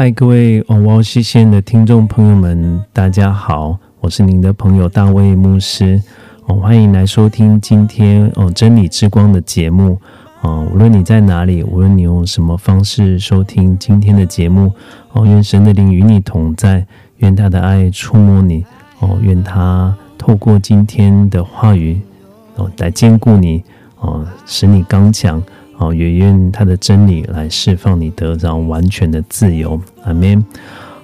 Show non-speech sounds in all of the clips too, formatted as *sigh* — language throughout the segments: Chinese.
嗨，各位哦哇西线的听众朋友们，大家好，我是您的朋友大卫牧师哦，欢迎来收听今天哦真理之光的节目哦。无论你在哪里，无论你用什么方式收听今天的节目哦，愿神的灵与你同在，愿他的爱触摸你哦，愿他透过今天的话语哦来兼顾你哦，使你刚强。哦，也愿他的真理来释放你，得着完全的自由。阿门。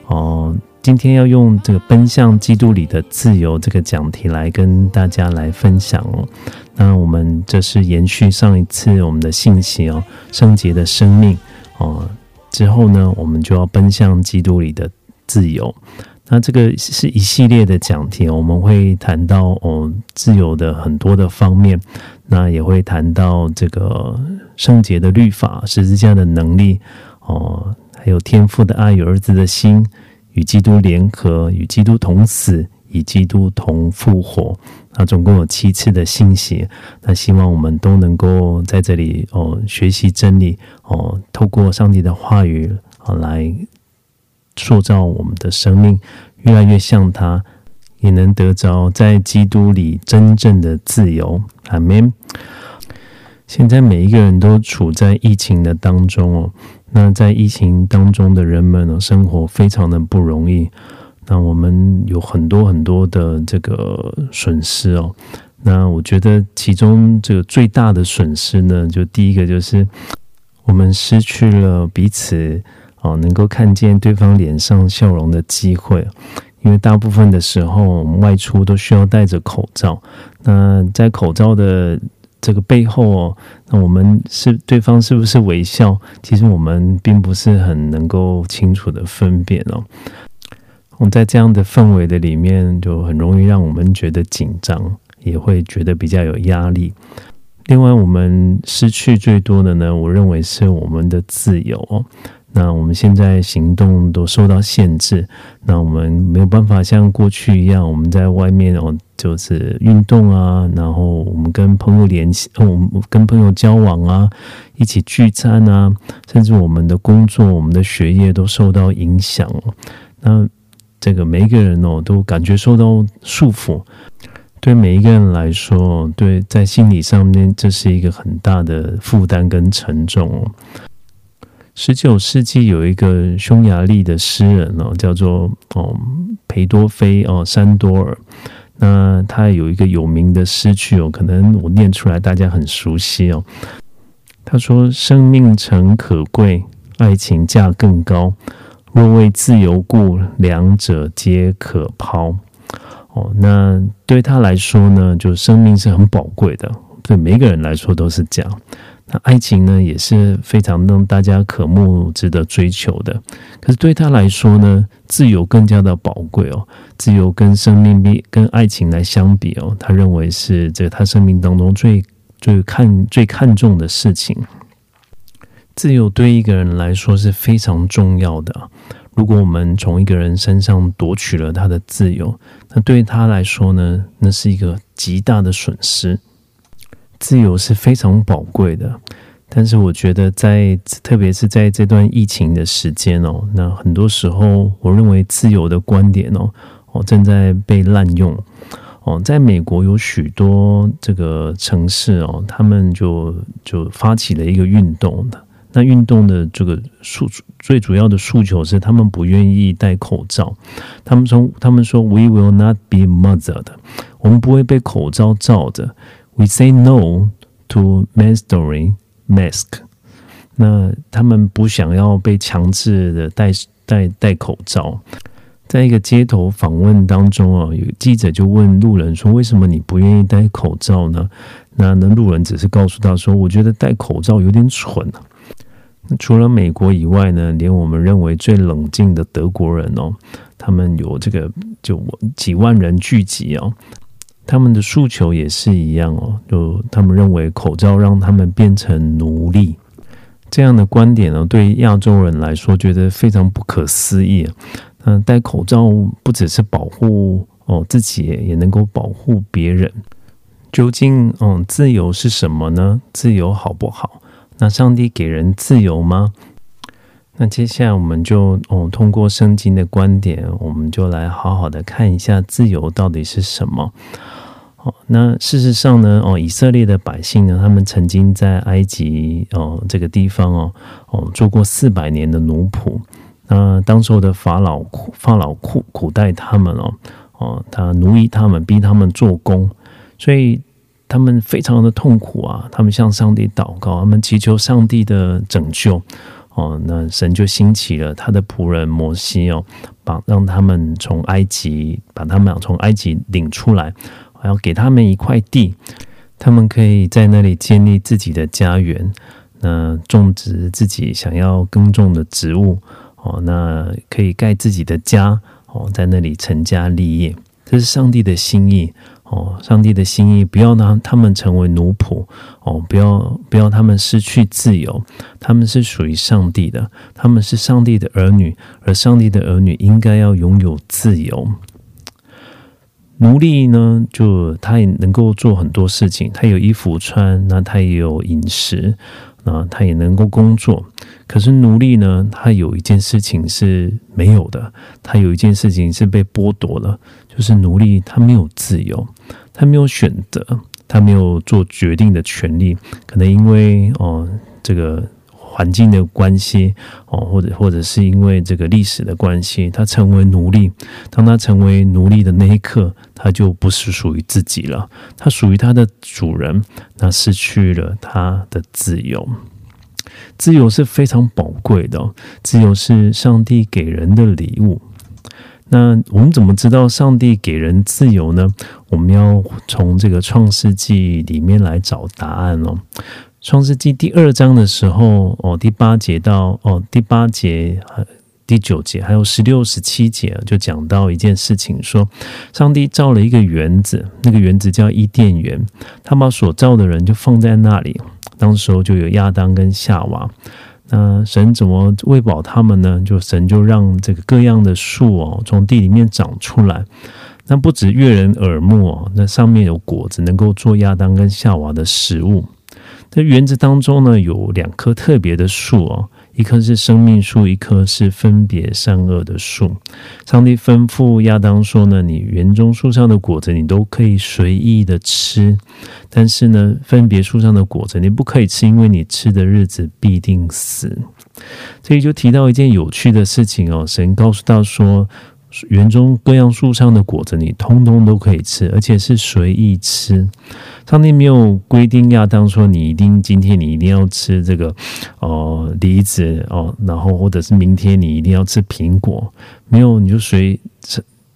哦，今天要用这个奔向基督里的自由这个讲题来跟大家来分享哦。那我们这是延续上一次我们的信息哦，圣洁的生命哦。之后呢，我们就要奔向基督里的自由。那这个是一系列的讲题，我们会谈到哦自由的很多的方面，那也会谈到这个圣洁的律法、十字架的能力哦，还有天父的爱与儿子的心，与基督联合，与基督同死，与基督同复活。那总共有七次的信息，那希望我们都能够在这里哦学习真理哦，透过上帝的话语啊来。塑造我们的生命，越来越像他，也能得着在基督里真正的自由。阿门。现在每一个人都处在疫情的当中哦，那在疫情当中的人们呢，生活非常的不容易。那我们有很多很多的这个损失哦。那我觉得其中这个最大的损失呢，就第一个就是我们失去了彼此。哦，能够看见对方脸上笑容的机会，因为大部分的时候我们外出都需要戴着口罩。那在口罩的这个背后哦，那我们是对方是不是微笑？其实我们并不是很能够清楚的分辨哦。我们在这样的氛围的里面，就很容易让我们觉得紧张，也会觉得比较有压力。另外，我们失去最多的呢，我认为是我们的自由哦。那我们现在行动都受到限制，那我们没有办法像过去一样，我们在外面哦，就是运动啊，然后我们跟朋友联系，我们跟朋友交往啊，一起聚餐啊，甚至我们的工作、我们的学业都受到影响。那这个每一个人哦，都感觉受到束缚。对每一个人来说，对在心理上面，这是一个很大的负担跟沉重。十九世纪有一个匈牙利的诗人哦，叫做哦裴多菲哦山多尔。那他有一个有名的诗句哦，可能我念出来大家很熟悉哦。他说：“生命诚可贵，爱情价更高。若为自由故，两者皆可抛。”哦，那对他来说呢，就生命是很宝贵的，对每一个人来说都是这样。那爱情呢，也是非常让大家渴慕、值得追求的。可是对他来说呢，自由更加的宝贵哦。自由跟生命比、跟爱情来相比哦，他认为是这他生命当中最最看最看重的事情。自由对一个人来说是非常重要的。如果我们从一个人身上夺取了他的自由，那对他来说呢，那是一个极大的损失。自由是非常宝贵的，但是我觉得在特别是在这段疫情的时间哦，那很多时候我认为自由的观点哦哦正在被滥用。哦，在美国有许多这个城市哦，他们就就发起了一个运动。的，那运动的这个诉最主要的诉求是他们不愿意戴口罩，他们从他们说 We will not be mothered，我们不会被口罩罩着。We say no to mandatory mask。那他们不想要被强制的戴戴戴口罩。在一个街头访问当中啊，有记者就问路人说：“为什么你不愿意戴口罩呢？”那那路人只是告诉他说：“我觉得戴口罩有点蠢啊。”除了美国以外呢，连我们认为最冷静的德国人哦，他们有这个就几万人聚集哦，他们的诉求也是一样哦，就他们认为口罩让他们变成奴隶。这样的观点呢，对亚洲人来说觉得非常不可思议。嗯，戴口罩不只是保护哦自己，也能够保护别人。究竟，嗯，自由是什么呢？自由好不好？那上帝给人自由吗？那接下来我们就，哦，通过圣经的观点，我们就来好好的看一下自由到底是什么。那事实上呢，哦，以色列的百姓呢，他们曾经在埃及哦这个地方哦，哦做过四百年的奴仆。那当时候的法老法老苦苦待他们哦哦，他奴役他们，逼他们做工，所以他们非常的痛苦啊。他们向上帝祷告，他们祈求上帝的拯救哦。那神就兴起了他的仆人摩西哦，把让他们从埃及把他们从埃及领出来，还要给他们一块地，他们可以在那里建立自己的家园，那种植自己想要耕种的植物。哦，那可以盖自己的家哦，在那里成家立业，这是上帝的心意哦。上帝的心意，不要让他们成为奴仆哦，不要不要他们失去自由。他们是属于上帝的，他们是上帝的儿女，而上帝的儿女应该要拥有自由。奴隶呢，就他也能够做很多事情，他有衣服穿，那他也有饮食。啊，他也能够工作，可是奴隶呢？他有一件事情是没有的，他有一件事情是被剥夺了，就是奴隶他没有自由，他没有选择，他没有做决定的权利。可能因为哦，这个环境的关系哦，或者或者是因为这个历史的关系，他成为奴隶。当他成为奴隶的那一刻，他就不是属于自己了，他属于他的主人，那失去了他的自由。自由是非常宝贵的，自由是上帝给人的礼物。那我们怎么知道上帝给人自由呢？我们要从这个创世纪里面来找答案哦。创世纪第二章的时候，哦，第八节到哦第八节。第九节还有十六、十七节就讲到一件事情，说上帝造了一个园子，那个园子叫伊甸园，他把所造的人就放在那里。当时候就有亚当跟夏娃，那神怎么喂饱他们呢？就神就让这个各样的树哦从地里面长出来，那不止悦人耳目哦，那上面有果子，能够做亚当跟夏娃的食物。在园子当中呢，有两棵特别的树哦。一棵是生命树，一棵是分别善恶的树。上帝吩咐亚当说呢：“你园中树上的果子，你都可以随意的吃，但是呢，分别树上的果子你不可以吃，因为你吃的日子必定死。”这里就提到一件有趣的事情哦，神告诉他说。园中各样树上的果子，你通通都可以吃，而且是随意吃。上帝没有规定亚当说你一定今天你一定要吃这个哦梨子哦，然后或者是明天你一定要吃苹果，没有你就随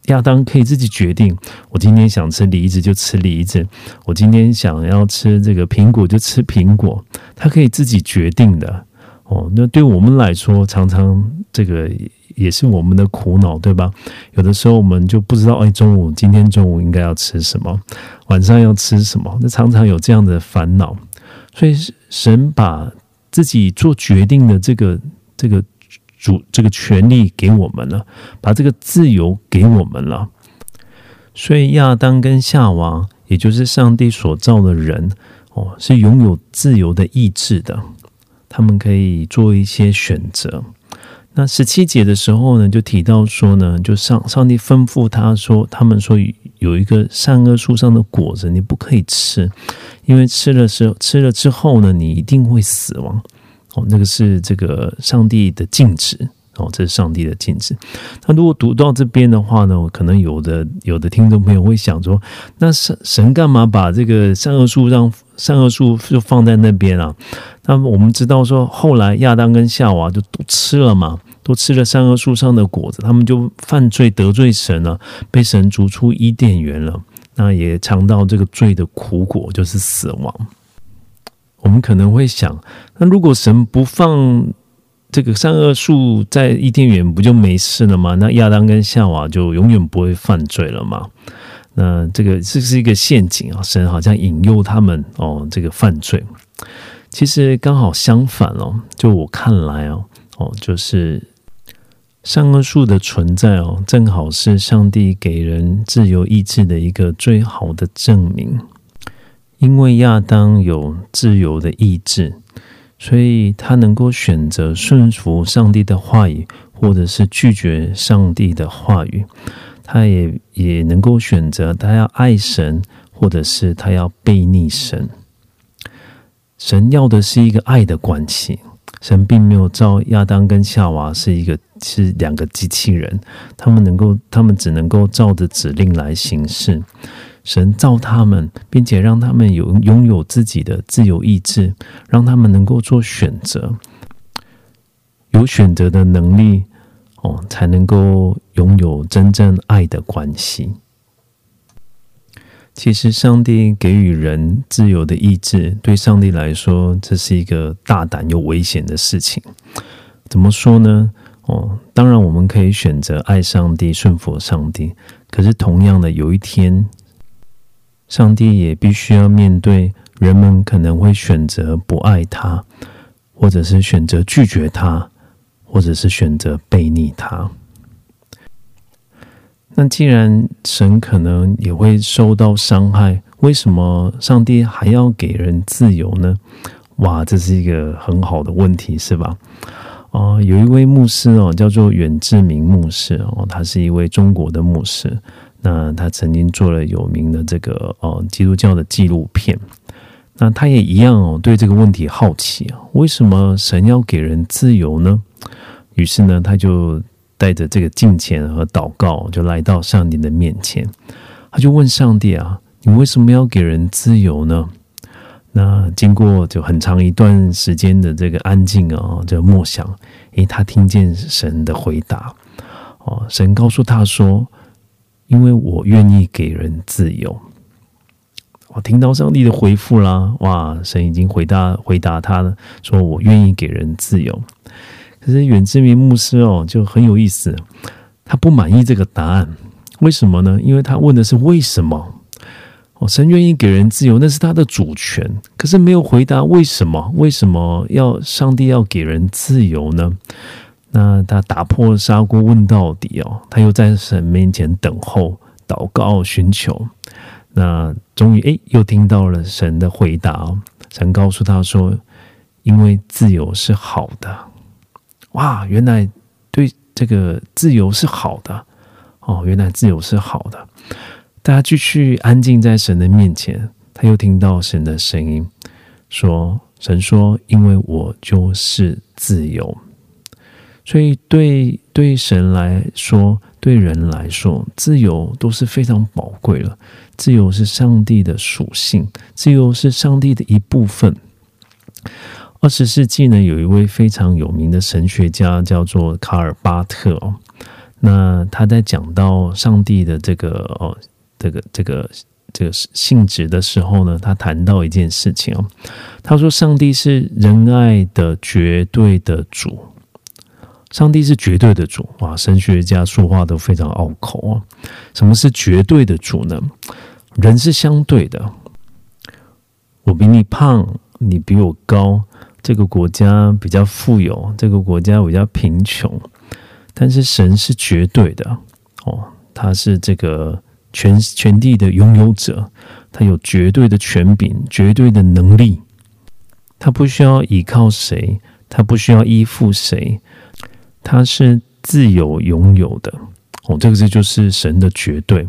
亚当可以自己决定。我今天想吃梨子就吃梨子，我今天想要吃这个苹果就吃苹果，他可以自己决定的哦。那对我们来说，常常这个。也是我们的苦恼，对吧？有的时候我们就不知道，哎，中午今天中午应该要吃什么，晚上要吃什么？那常常有这样的烦恼。所以神把自己做决定的这个这个主这个权利给我们了，把这个自由给我们了。所以亚当跟夏娃，也就是上帝所造的人，哦，是拥有自由的意志的，他们可以做一些选择。那十七节的时候呢，就提到说呢，就上上帝吩咐他说，他们说有一个善恶树上的果子，你不可以吃，因为吃了是吃了之后呢，你一定会死亡。哦，那个是这个上帝的禁止哦，这是上帝的禁止。那如果读到这边的话呢，可能有的有的听众朋友会想说，那神神干嘛把这个善恶树让善恶树就放在那边啊？那我们知道说，后来亚当跟夏娃就都吃了嘛，都吃了善恶树上的果子，他们就犯罪得罪神了，被神逐出伊甸园了。那也尝到这个罪的苦果，就是死亡。我们可能会想，那如果神不放这个善恶树在伊甸园，不就没事了吗？那亚当跟夏娃就永远不会犯罪了吗？那这个这是一个陷阱啊！神好像引诱他们哦，这个犯罪。其实刚好相反哦，就我看来哦，哦，就是善恶树的存在哦，正好是上帝给人自由意志的一个最好的证明。因为亚当有自由的意志，所以他能够选择顺服上帝的话语，或者是拒绝上帝的话语。他也也能够选择他要爱神，或者是他要背逆神。神要的是一个爱的关系。神并没有造亚当跟夏娃是一个是两个机器人，他们能够，他们只能够照着指令来行事。神造他们，并且让他们有拥有自己的自由意志，让他们能够做选择，有选择的能力哦，才能够拥有真正爱的关系。其实，上帝给予人自由的意志，对上帝来说，这是一个大胆又危险的事情。怎么说呢？哦，当然，我们可以选择爱上帝、顺服上帝。可是，同样的，有一天。上帝也必须要面对人们可能会选择不爱他，或者是选择拒绝他，或者是选择背逆他。那既然神可能也会受到伤害，为什么上帝还要给人自由呢？哇，这是一个很好的问题，是吧？哦，有一位牧师哦，叫做远志明牧师哦，他是一位中国的牧师。那他曾经做了有名的这个哦基督教的纪录片，那他也一样哦对这个问题好奇啊，为什么神要给人自由呢？于是呢，他就带着这个敬虔和祷告，就来到上帝的面前，他就问上帝啊，你为什么要给人自由呢？那经过就很长一段时间的这个安静啊，这默想，诶，他听见神的回答，哦，神告诉他说。因为我愿意给人自由，我听到上帝的回复啦，哇！神已经回答回答他了，说我愿意给人自由。可是远志明牧师哦，就很有意思，他不满意这个答案，为什么呢？因为他问的是为什么？哦，神愿意给人自由，那是他的主权，可是没有回答为什么？为什么要上帝要给人自由呢？那他打破砂锅问到底哦，他又在神面前等候、祷告、寻求。那终于诶，又听到了神的回答。神告诉他说：“因为自由是好的。”哇，原来对这个自由是好的哦，原来自由是好的。大家继续安静在神的面前，他又听到神的声音说：“神说，因为我就是自由。”所以，对对神来说，对人来说，自由都是非常宝贵了。自由是上帝的属性，自由是上帝的一部分。二十世纪呢，有一位非常有名的神学家叫做卡尔巴特哦。那他在讲到上帝的这个哦，这个这个这个性质的时候呢，他谈到一件事情哦。他说，上帝是仁爱的绝对的主。上帝是绝对的主哇！神学家说话都非常拗口啊。什么是绝对的主呢？人是相对的，我比你胖，你比我高，这个国家比较富有，这个国家比较贫穷。但是神是绝对的哦，他是这个全全地的拥有者，他有绝对的权柄，绝对的能力，他不需要依靠谁，他不需要依附谁。他是自由拥有的哦，这个字就是神的绝对。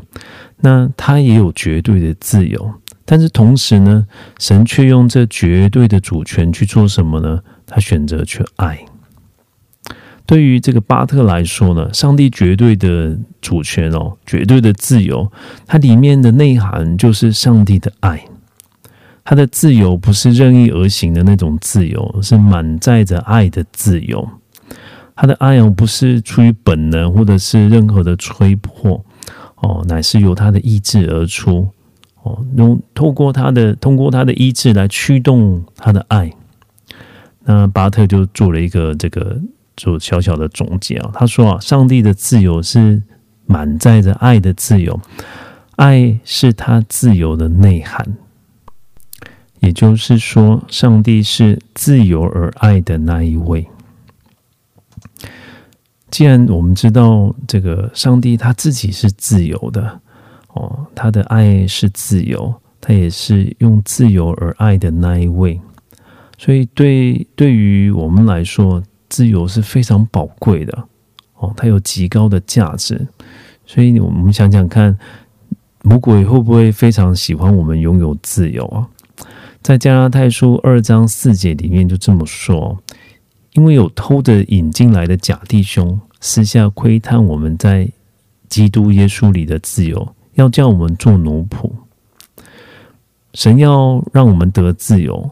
那他也有绝对的自由，但是同时呢，神却用这绝对的主权去做什么呢？他选择去爱。对于这个巴特来说呢，上帝绝对的主权哦，绝对的自由，它里面的内涵就是上帝的爱。他的自由不是任意而行的那种自由，是满载着爱的自由。他的爱哦，不是出于本能或者是任何的吹迫哦，乃是由他的意志而出哦，用透过他的通过他的意志来驱动他的爱。那巴特就做了一个这个做小小的总结啊，他说啊，上帝的自由是满载着爱的自由，爱是他自由的内涵。也就是说，上帝是自由而爱的那一位。既然我们知道这个上帝他自己是自由的哦，他的爱是自由，他也是用自由而爱的那一位，所以对对于我们来说，自由是非常宝贵的哦，它有极高的价值。所以我们想想看，魔鬼会不会非常喜欢我们拥有自由啊？在加拉太书二章四节里面就这么说：，因为有偷着引进来的假弟兄，私下窥探我们在基督耶稣里的自由，要叫我们做奴仆。神要让我们得自由，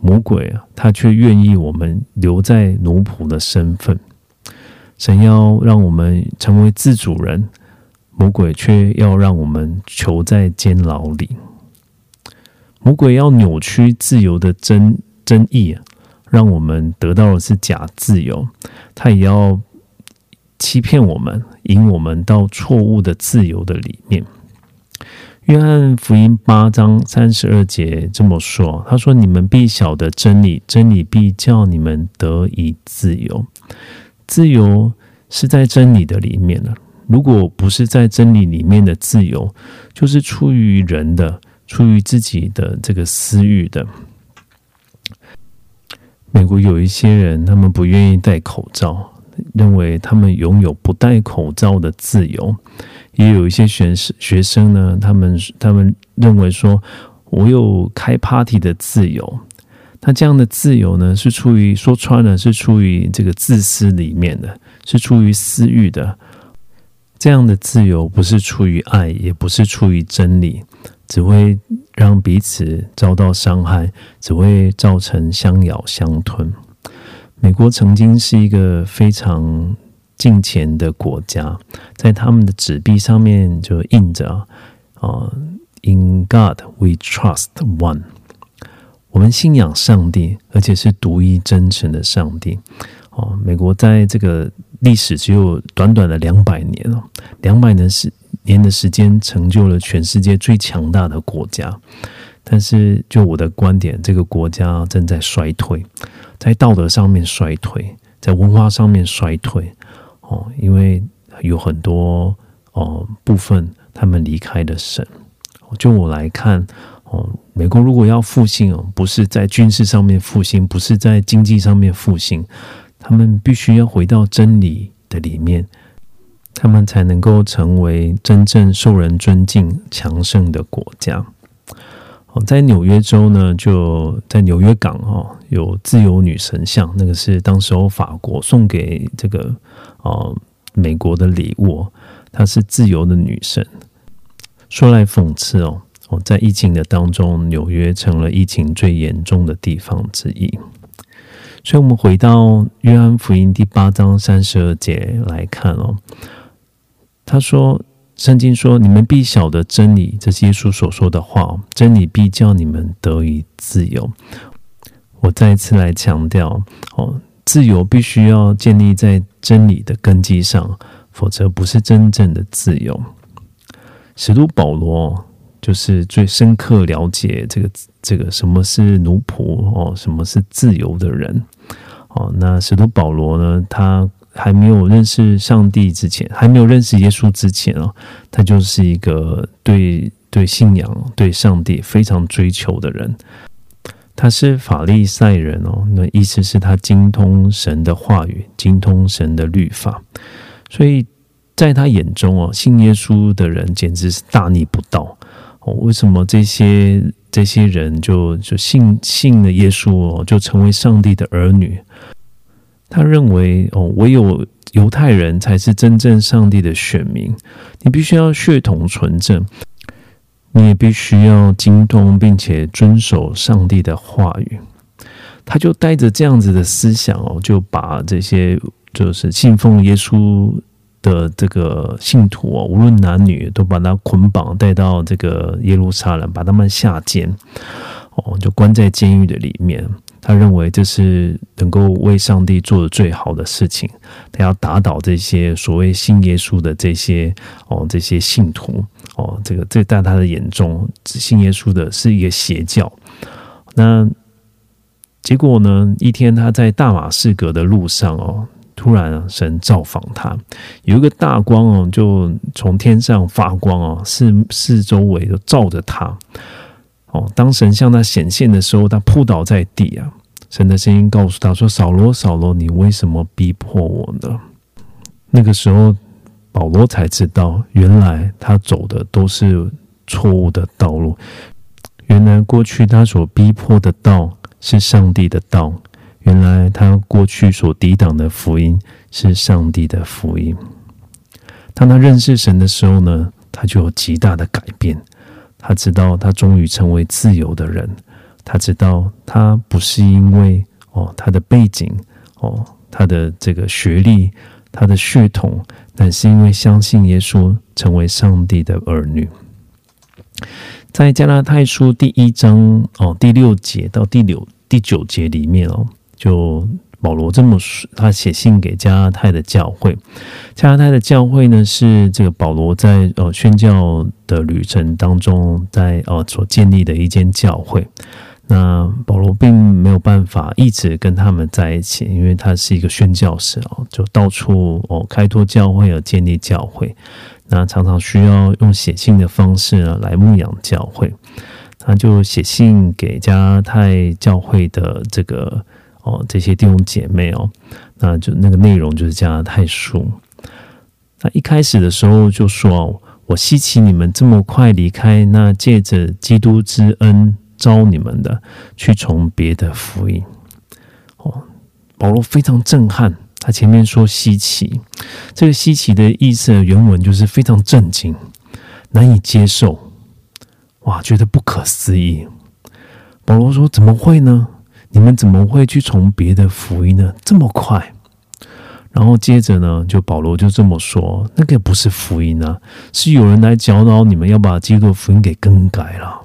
魔鬼啊，他却愿意我们留在奴仆的身份。神要让我们成为自主人，魔鬼却要让我们囚在监牢里。魔鬼要扭曲自由的真真意，让我们得到的是假自由；他也要欺骗我们，引我们到错误的自由的里面。约翰福音八章三十二节这么说：“他说，你们必晓得真理，真理必叫你们得以自由。自由是在真理的里面的。如果不是在真理里面的自由，就是出于人的。”出于自己的这个私欲的，美国有一些人，他们不愿意戴口罩，认为他们拥有不戴口罩的自由；也有一些学生学生呢，他们他们认为说，我有开 party 的自由。那这样的自由呢，是出于说穿了，是出于这个自私里面的，是出于私欲的。这样的自由不是出于爱，也不是出于真理。只会让彼此遭到伤害，只会造成相咬相吞。美国曾经是一个非常敬虔的国家，在他们的纸币上面就印着“啊，In God We Trust One”，我们信仰上帝，而且是独一真诚的上帝。哦，美国在这个历史只有短短的两百年哦，两百年是。年的时间成就了全世界最强大的国家，但是就我的观点，这个国家正在衰退，在道德上面衰退，在文化上面衰退哦，因为有很多哦部分他们离开了神。就我来看哦，美国如果要复兴哦，不是在军事上面复兴，不是在经济上面复兴，他们必须要回到真理的里面。他们才能够成为真正受人尊敬、强盛的国家。哦，在纽约州呢，就在纽约港哦，有自由女神像，那个是当时候法国送给这个哦美国的礼物，她是自由的女神。说来讽刺哦，哦，在疫情的当中，纽约成了疫情最严重的地方之一。所以，我们回到约翰福音第八章三十二节来看哦。他说：“圣经说，你们必晓得真理，这是耶稣所说的话。真理必叫你们得以自由。”我再一次来强调哦，自由必须要建立在真理的根基上，否则不是真正的自由。使徒保罗就是最深刻了解这个这个什么是奴仆哦，什么是自由的人哦。那使徒保罗呢，他。还没有认识上帝之前，还没有认识耶稣之前哦，他就是一个对对信仰、对上帝非常追求的人。他是法利赛人哦，那意思是他精通神的话语，精通神的律法，所以在他眼中哦，信耶稣的人简直是大逆不道哦。为什么这些这些人就就信信了耶稣哦，就成为上帝的儿女？他认为哦，唯有犹太人才是真正上帝的选民，你必须要血统纯正，你也必须要精通并且遵守上帝的话语。他就带着这样子的思想哦，就把这些就是信奉耶稣。的这个信徒哦，无论男女，都把他捆绑带到这个耶路撒冷，把他们下监哦，就关在监狱的里面。他认为这是能够为上帝做的最好的事情。他要打倒这些所谓信耶稣的这些哦，这些信徒哦，这个这在他的眼中，信耶稣的是一个邪教。那结果呢？一天他在大马士革的路上哦。突然，神造访他，有一个大光哦，就从天上发光哦，四四周围都照着他。哦，当神向他显现的时候，他扑倒在地啊。神的声音告诉他说：“扫罗，扫罗，你为什么逼迫我呢？”那个时候，保罗才知道，原来他走的都是错误的道路。原来过去他所逼迫的道是上帝的道。原来他过去所抵挡的福音是上帝的福音。当他认识神的时候呢，他就有极大的改变。他知道他终于成为自由的人。他知道他不是因为哦他的背景哦他的这个学历他的血统，但是因为相信耶稣，成为上帝的儿女。在加拉太书第一章哦第六节到第六第九节里面哦。就保罗这么说，他写信给加拉太的教会。加拉太的教会呢，是这个保罗在呃宣教的旅程当中，在呃所建立的一间教会。那保罗并没有办法一直跟他们在一起，因为他是一个宣教士哦，就到处哦开拓教会而建立教会。那常常需要用写信的方式呢来牧养教会。他就写信给加拉太教会的这个。哦，这些弟兄姐妹哦，那就那个内容就是加拉太书。那一开始的时候就说：“我希奇你们这么快离开，那借着基督之恩招你们的，去从别的福音。”哦，保罗非常震撼。他前面说稀奇，这个稀奇的意思原文就是非常震惊、难以接受。哇，觉得不可思议。保罗说：“怎么会呢？”你们怎么会去从别的福音呢？这么快，然后接着呢，就保罗就这么说：“那个不是福音啊，是有人来教导你们要把基督福音给更改了。”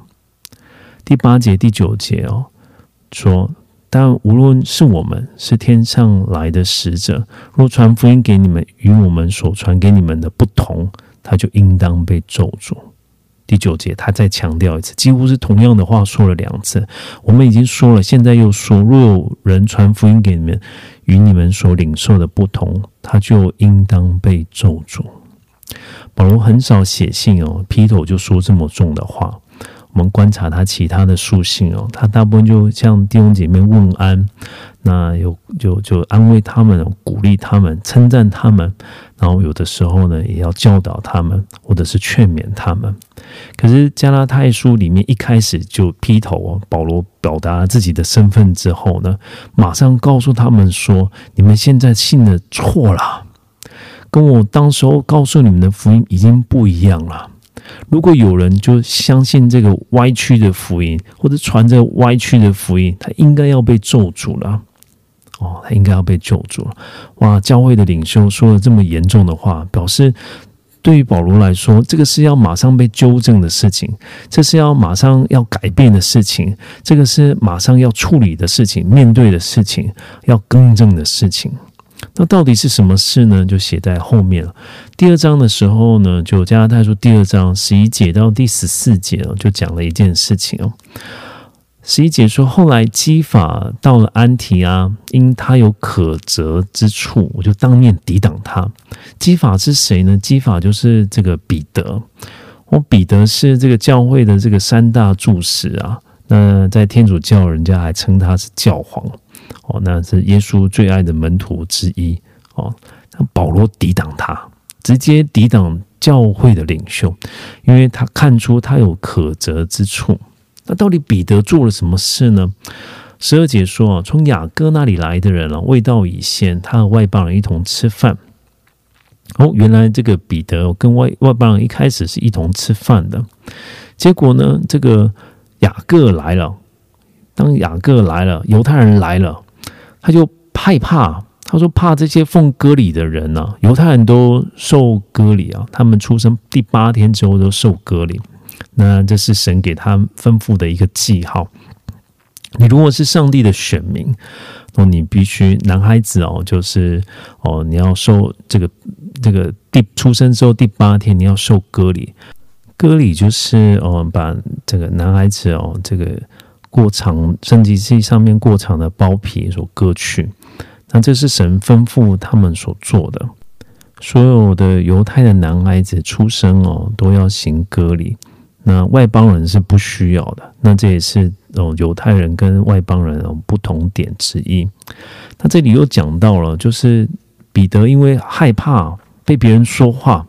第八节、第九节哦，说：“但无论是我们是天上来的使者，若传福音给你们与我们所传给你们的不同，他就应当被咒诅。”第九节，他再强调一次，几乎是同样的话说了两次。我们已经说了，现在又说：若有人传福音给你们，与你们所领受的不同，他就应当被咒诅。保罗很少写信哦，劈头就说这么重的话。我们观察他其他的书信哦，他大部分就向弟兄姐妹问安，那有就就安慰他们，鼓励他们，称赞他们，然后有的时候呢，也要教导他们，或者是劝勉他们。可是加拉太书里面一开始就劈头哦，保罗表达自己的身份之后呢，马上告诉他们说：你们现在信的错了，跟我当时候告诉你们的福音已经不一样了。如果有人就相信这个歪曲的福音，或者传这歪曲的福音，他应该要被咒诅了。哦，他应该要被救主了。哇，教会的领袖说了这么严重的话，表示对于保罗来说，这个是要马上被纠正的事情，这是要马上要改变的事情，这个是马上要处理的事情，面对的事情，要更正的事情。那到底是什么事呢？就写在后面了。第二章的时候呢，就加拉太书第二章十一节到第十四节哦，就讲了一件事情哦。十一节说，后来基法到了安提阿，因他有可责之处，我就当面抵挡他。基法是谁呢？基法就是这个彼得。我彼得是这个教会的这个三大柱石啊。那在天主教，人家还称他是教皇。哦，那是耶稣最爱的门徒之一哦。那保罗抵挡他，直接抵挡教会的领袖，因为他看出他有可责之处。那到底彼得做了什么事呢？十二节说啊，从雅各那里来的人啊，味道已现，他和外邦人一同吃饭。哦，原来这个彼得跟外外邦人一开始是一同吃饭的，结果呢，这个雅各来了。当雅各来了，犹太人来了，他就害怕。他说：“怕这些奉割礼的人呢，犹太人都受割礼啊，他们出生第八天之后都受割礼。那这是神给他吩咐的一个记号。你如果是上帝的选民，那，你必须男孩子哦，就是哦，你要受这个这个第出生之后第八天你要受割礼。割礼就是哦，把这个男孩子哦，这个。”过长生殖器上面过长的包皮所割去，那这是神吩咐他们所做的。所有的犹太的男孩子出生哦，都要行割礼。那外邦人是不需要的。那这也是哦，犹太人跟外邦人哦不同点之一。那这里又讲到了，就是彼得因为害怕被别人说话，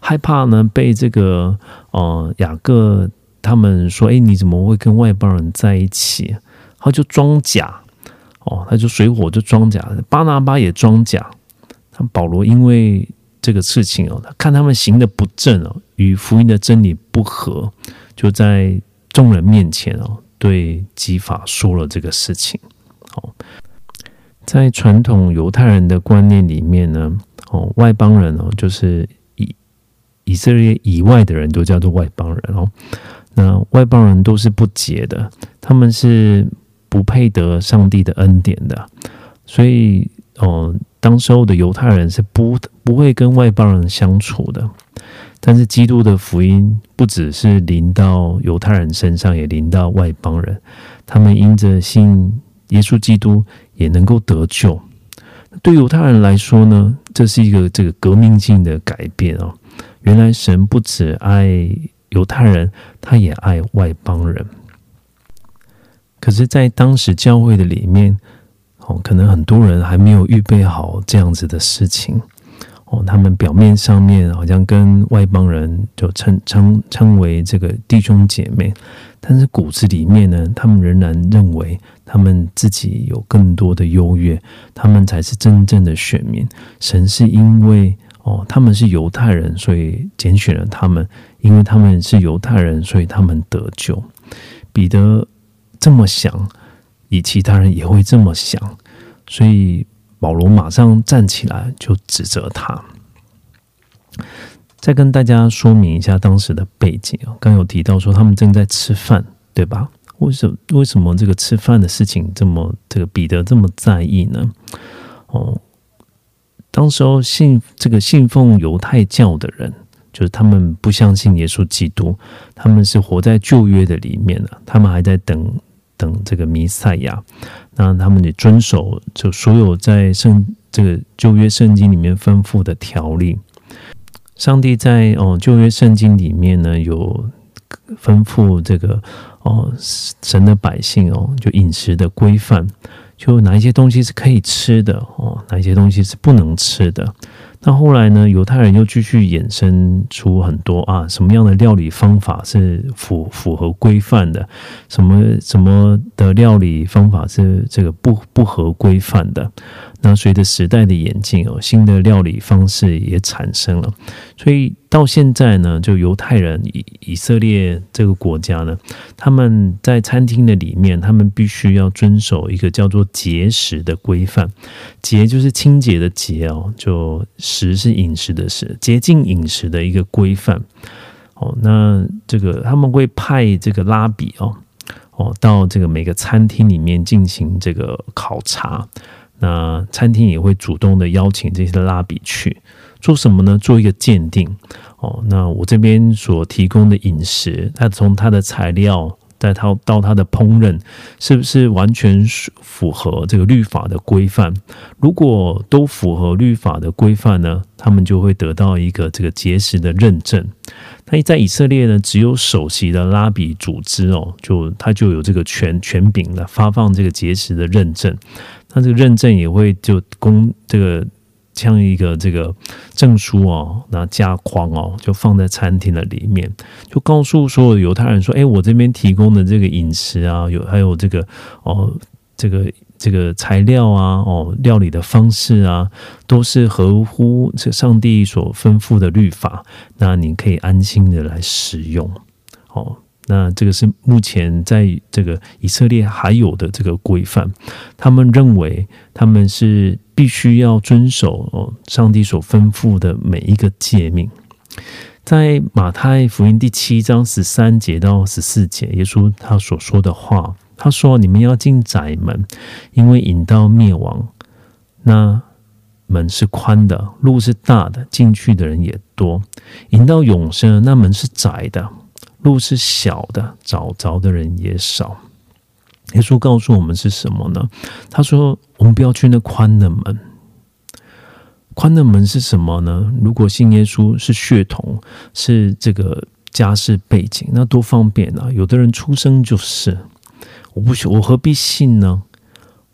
害怕呢被这个呃雅各。他们说：“哎，你怎么会跟外邦人在一起？”他就装假哦，他就水火就装假。巴拿巴也装假。他保罗因为这个事情哦，看他们行的不正哦，与福音的真理不合，就在众人面前哦，对基法说了这个事情。哦，在传统犹太人的观念里面呢，哦，外邦人哦，就是以以色列以外的人都叫做外邦人哦。那外邦人都是不洁的，他们是不配得上帝的恩典的，所以哦，当时候的犹太人是不不会跟外邦人相处的。但是基督的福音不只是临到犹太人身上，也临到外邦人，他们因着信耶稣基督也能够得救。对犹太人来说呢，这是一个这个革命性的改变哦。原来神不只爱。犹太人他也爱外邦人，可是，在当时教会的里面，哦，可能很多人还没有预备好这样子的事情，哦，他们表面上面好像跟外邦人就称称称为这个弟兄姐妹，但是骨子里面呢，他们仍然认为他们自己有更多的优越，他们才是真正的选民。神是因为哦，他们是犹太人，所以拣选了他们。因为他们是犹太人，所以他们得救。彼得这么想，以其他人也会这么想，所以保罗马上站起来就指责他。再跟大家说明一下当时的背景啊，刚有提到说他们正在吃饭，对吧？为什么为什么这个吃饭的事情这么这个彼得这么在意呢？哦，当时候信这个信奉犹太教的人。就是他们不相信耶稣基督，他们是活在旧约的里面的，他们还在等等这个弥赛亚。那他们也遵守就所有在圣这个旧约圣经里面吩咐的条例。上帝在哦旧约圣经里面呢有吩咐这个哦神的百姓哦就饮食的规范，就哪一些东西是可以吃的哦，哪一些东西是不能吃的。那后来呢？犹太人又继续衍生出很多啊，什么样的料理方法是符符合规范的？什么什么的料理方法是这个不不合规范的？那随着时代的演进哦，新的料理方式也产生了。所以到现在呢，就犹太人以以色列这个国家呢，他们在餐厅的里面，他们必须要遵守一个叫做节食的规范。节就是清洁的洁哦，就食是饮食的食，洁净饮食的一个规范。哦，那这个他们会派这个拉比哦哦到这个每个餐厅里面进行这个考察。那餐厅也会主动的邀请这些拉比去做什么呢？做一个鉴定哦。那我这边所提供的饮食，它从它的材料，再到到它的烹饪，是不是完全符合这个律法的规范？如果都符合律法的规范呢，他们就会得到一个这个节食的认证。那在以色列呢，只有首席的拉比组织哦，就他就有这个权权柄来发放这个节食的认证。那这个认证也会就供这个像一个这个证书哦，那加框哦，就放在餐厅的里面，就告诉所有犹太人说：“哎，我这边提供的这个饮食啊，有还有这个哦这个这个材料啊，哦，料理的方式啊，都是合乎这上帝所吩咐的律法，那你可以安心的来使用。哦，那这个是目前在这个以色列还有的这个规范，他们认为他们是必须要遵守哦，上帝所吩咐的每一个诫命。在马太福音第七章十三节到十四节，耶稣他所说的话，他说：“你们要进窄门，因为引到灭亡，那门是宽的，路是大的，进去的人也多；引到永生，那门是窄的，路是小的，找着的人也少。”耶稣告诉我们是什么呢？他说：“我们不要去那宽的门。”宽的门是什么呢？如果信耶稣是血统，是这个家世背景，那多方便啊！有的人出生就是，我不我何必信呢？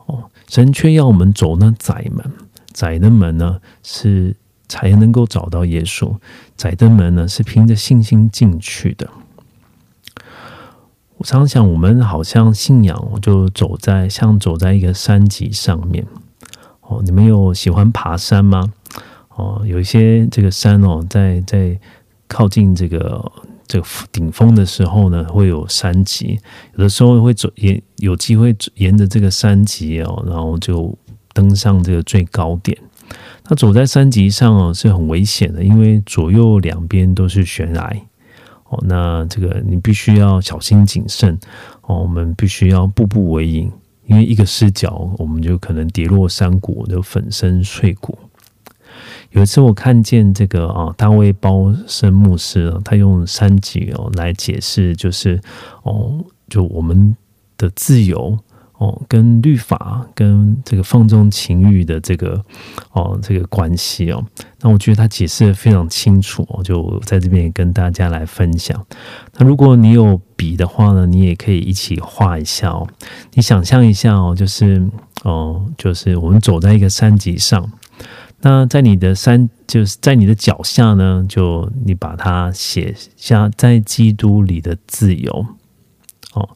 哦，神却要我们走那窄门，窄的门呢是才能够找到耶稣，窄的门呢是凭着信心进去的。我常想，我们好像信仰就走在像走在一个山脊上面。哦，你们有喜欢爬山吗？哦，有一些这个山哦，在在靠近这个这个顶峰的时候呢，会有山脊，有的时候会走沿有机会沿着这个山脊哦，然后就登上这个最高点。那走在山脊上哦，是很危险的，因为左右两边都是悬崖哦。那这个你必须要小心谨慎哦，我们必须要步步为营。因为一个失脚，我们就可能跌落山谷，就粉身碎骨。有一次，我看见这个啊，大卫包森牧师，他用三级哦来解释，就是哦，就我们的自由。哦，跟律法跟这个放纵情欲的这个哦这个关系哦，那我觉得他解释的非常清楚，我就在这边跟大家来分享。那如果你有笔的话呢，你也可以一起画一下哦。你想象一下哦，就是哦，就是我们走在一个山脊上，那在你的山就是在你的脚下呢，就你把它写下在基督里的自由哦。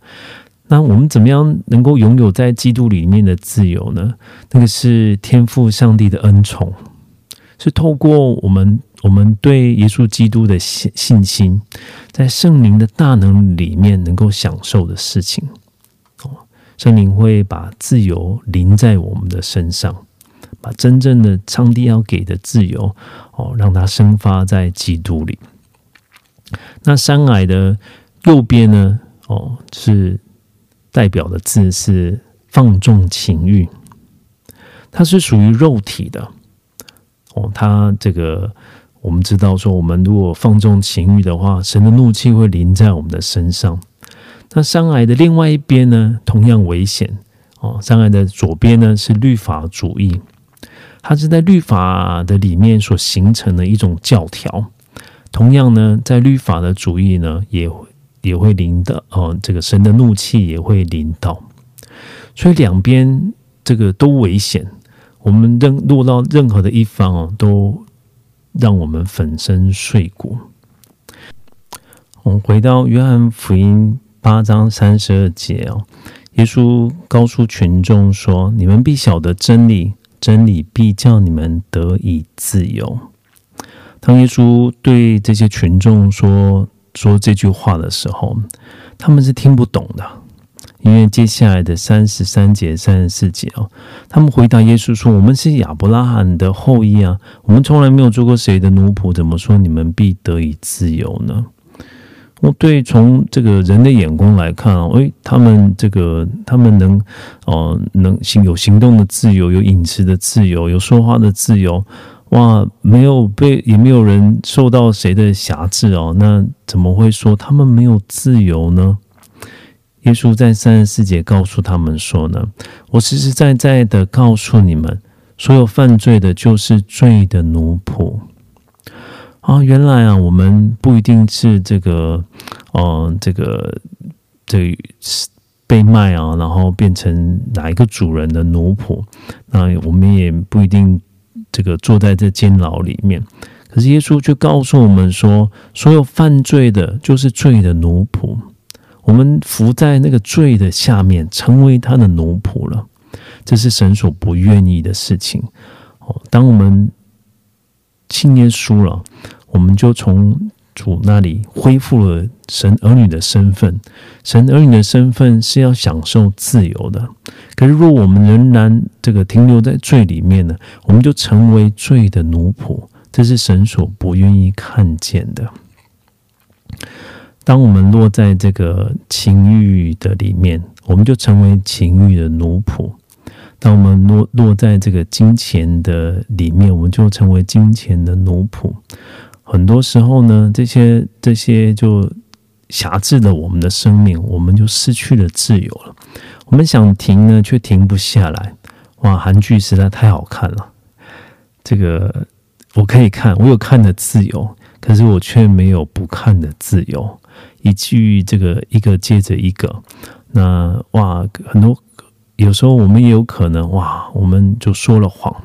那我们怎么样能够拥有在基督里面的自由呢？那个是天赋上帝的恩宠，是透过我们我们对耶稣基督的信信心，在圣灵的大能里面能够享受的事情。哦，圣灵会把自由临在我们的身上，把真正的上帝要给的自由哦，让它生发在基督里。那山矮的右边呢？哦，是。代表的字是放纵情欲，它是属于肉体的哦。它这个我们知道说，我们如果放纵情欲的话，神的怒气会临在我们的身上。那伤害的另外一边呢，同样危险哦。伤害的左边呢是律法主义，它是在律法的里面所形成的一种教条。同样呢，在律法的主义呢，也会。也会临到哦，这个神的怒气也会临到，所以两边这个都危险。我们任落到任何的一方哦，都让我们粉身碎骨。我们回到约翰福音八章三十二节哦，耶稣告诉群众说：“你们必晓得真理，真理必叫你们得以自由。”当耶稣对这些群众说。说这句话的时候，他们是听不懂的，因为接下来的三十三节、三十四节哦，他们回答耶稣说：“我们是亚伯拉罕的后裔啊，我们从来没有做过谁的奴仆，怎么说你们必得以自由呢？”我对从这个人的眼光来看啊，诶，他们这个他们能哦能行有行动的自由，有饮食的自由，有说话的自由。哇，没有被，也没有人受到谁的辖制哦，那怎么会说他们没有自由呢？耶稣在三十四节告诉他们说呢：“我实实在在的告诉你们，所有犯罪的，就是罪的奴仆。”啊，原来啊，我们不一定是这个，哦，这个这被卖啊，然后变成哪一个主人的奴仆，那我们也不一定。这个坐在这监牢里面，可是耶稣却告诉我们说，所有犯罪的，就是罪的奴仆。我们伏在那个罪的下面，成为他的奴仆了。这是神所不愿意的事情。哦，当我们信耶稣了，我们就从主那里恢复了神儿女的身份。神儿女的身份是要享受自由的。可是，如果我们仍然这个停留在罪里面呢，我们就成为罪的奴仆。这是神所不愿意看见的。当我们落在这个情欲的里面，我们就成为情欲的奴仆；当我们落落在这个金钱的里面，我们就成为金钱的奴仆。很多时候呢，这些这些就辖制了我们的生命，我们就失去了自由了。我们想停呢，却停不下来。哇，韩剧实在太好看了，这个我可以看，我有看的自由，可是我却没有不看的自由。一句这个一个接着一个，那哇，很多有时候我们也有可能哇，我们就说了谎，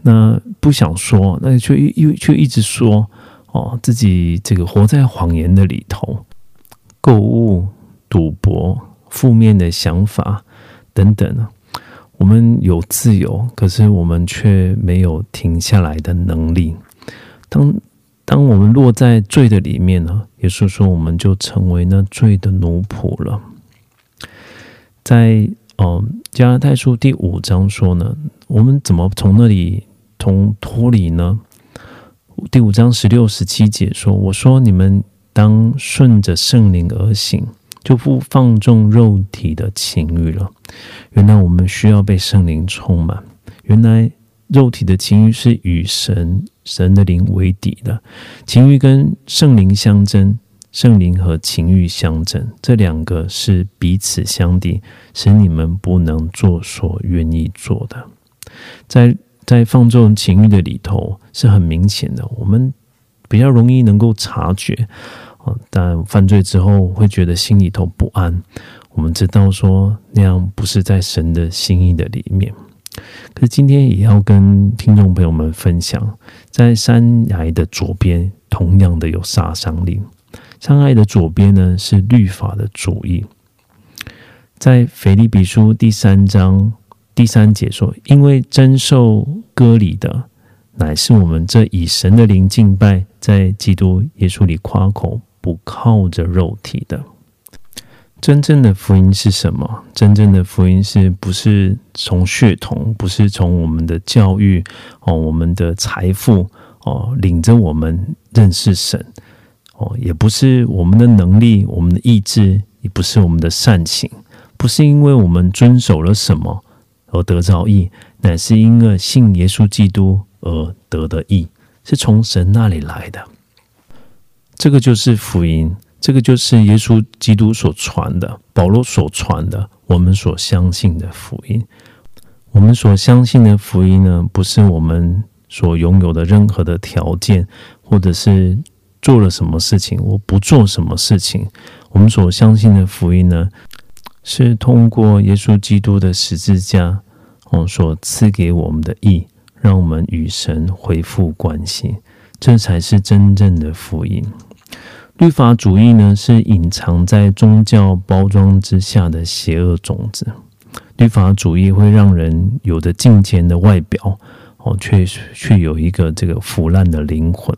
那不想说，那却又却一直说哦，自己这个活在谎言的里头，购物、赌博、负面的想法等等我们有自由，可是我们却没有停下来的能力。当当我们落在罪的里面呢，也是说，我们就成为那罪的奴仆了。在嗯加拉太书第五章说呢，我们怎么从那里从脱离呢？第五章十六十七节说：“我说你们当顺着圣灵而行，就不放纵肉体的情欲了。”原来我们需要被圣灵充满。原来。肉体的情欲是与神神的灵为敌的，情欲跟圣灵相争，圣灵和情欲相争，这两个是彼此相敌，使你们不能做所愿意做的。在在放纵情欲的里头是很明显的，我们比较容易能够察觉啊，但犯罪之后会觉得心里头不安。我们知道说那样不是在神的心意的里面。可是今天也要跟听众朋友们分享，在山崖的左边，同样的有杀伤力。山崖的左边呢，是律法的主义。在腓立比书第三章第三节说：“因为真受割礼的，乃是我们这以神的灵敬拜，在基督耶稣里夸口，不靠着肉体的。”真正的福音是什么？真正的福音是不是从血统，不是从我们的教育哦，我们的财富哦，领着我们认识神哦，也不是我们的能力、我们的意志，也不是我们的善行，不是因为我们遵守了什么而得着义，乃是因为信耶稣基督而得的义，是从神那里来的。这个就是福音。这个就是耶稣基督所传的，保罗所传的，我们所相信的福音。我们所相信的福音呢，不是我们所拥有的任何的条件，或者是做了什么事情，我不做什么事情。我们所相信的福音呢，是通过耶稣基督的十字架哦所赐给我们的义，让我们与神恢复关系，这才是真正的福音。律法主义呢，是隐藏在宗教包装之下的邪恶种子。律法主义会让人有着金钱的外表，哦，却却有一个这个腐烂的灵魂。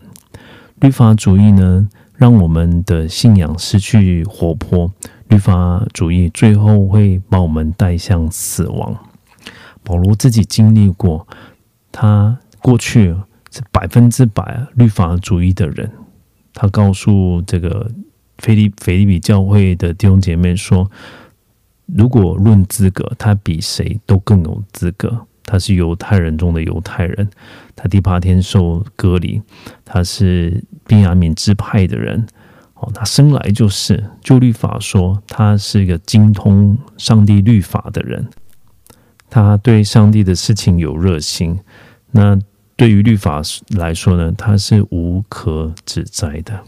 律法主义呢，让我们的信仰失去活泼。律法主义最后会把我们带向死亡。保罗自己经历过，他过去是百分之百律法主义的人。他告诉这个菲利菲利比教会的弟兄姐妹说：“如果论资格，他比谁都更有资格。他是犹太人中的犹太人，他第八天受割礼，他是便雅悯支派的人。哦，他生来就是就律法说，他是一个精通上帝律法的人。他对上帝的事情有热心。那。”对于律法来说呢，他是无可指摘的，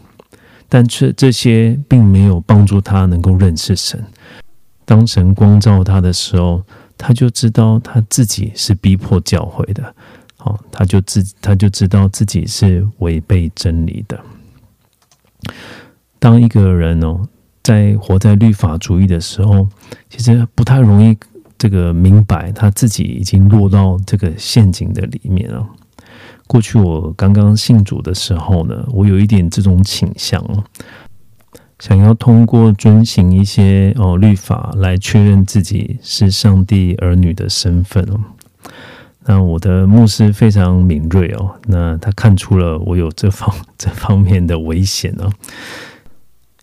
但这这些并没有帮助他能够认识神。当神光照他的时候，他就知道他自己是逼迫教会的，好，他就自他就知道自己是违背真理的。当一个人哦，在活在律法主义的时候，其实不太容易这个明白他自己已经落到这个陷阱的里面了。过去我刚刚信主的时候呢，我有一点这种倾向，想要通过遵行一些哦律法来确认自己是上帝儿女的身份哦。那我的牧师非常敏锐哦，那他看出了我有这方 *laughs* 这方面的危险哦。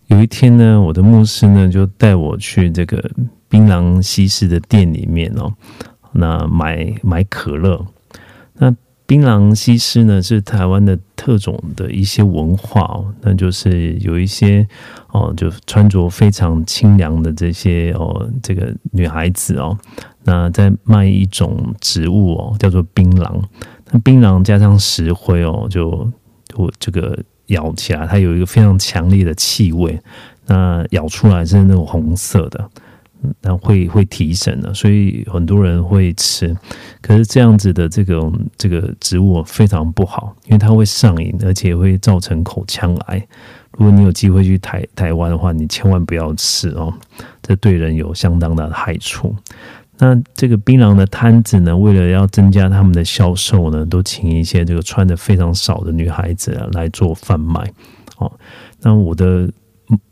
有一天呢，我的牧师呢就带我去这个槟榔西施的店里面哦，那买买可乐，那。槟榔西施呢，是台湾的特种的一些文化哦，那就是有一些哦，就穿着非常清凉的这些哦，这个女孩子哦，那在卖一种植物哦，叫做槟榔。那槟榔加上石灰哦，就我这个咬起来，它有一个非常强烈的气味，那咬出来是那种红色的。那会会提神的，所以很多人会吃。可是这样子的这个这个植物非常不好，因为它会上瘾，而且会造成口腔癌。如果你有机会去台台湾的话，你千万不要吃哦，这对人有相当大的害处。那这个槟榔的摊子呢，为了要增加他们的销售呢，都请一些这个穿的非常少的女孩子来做贩卖。哦，那我的。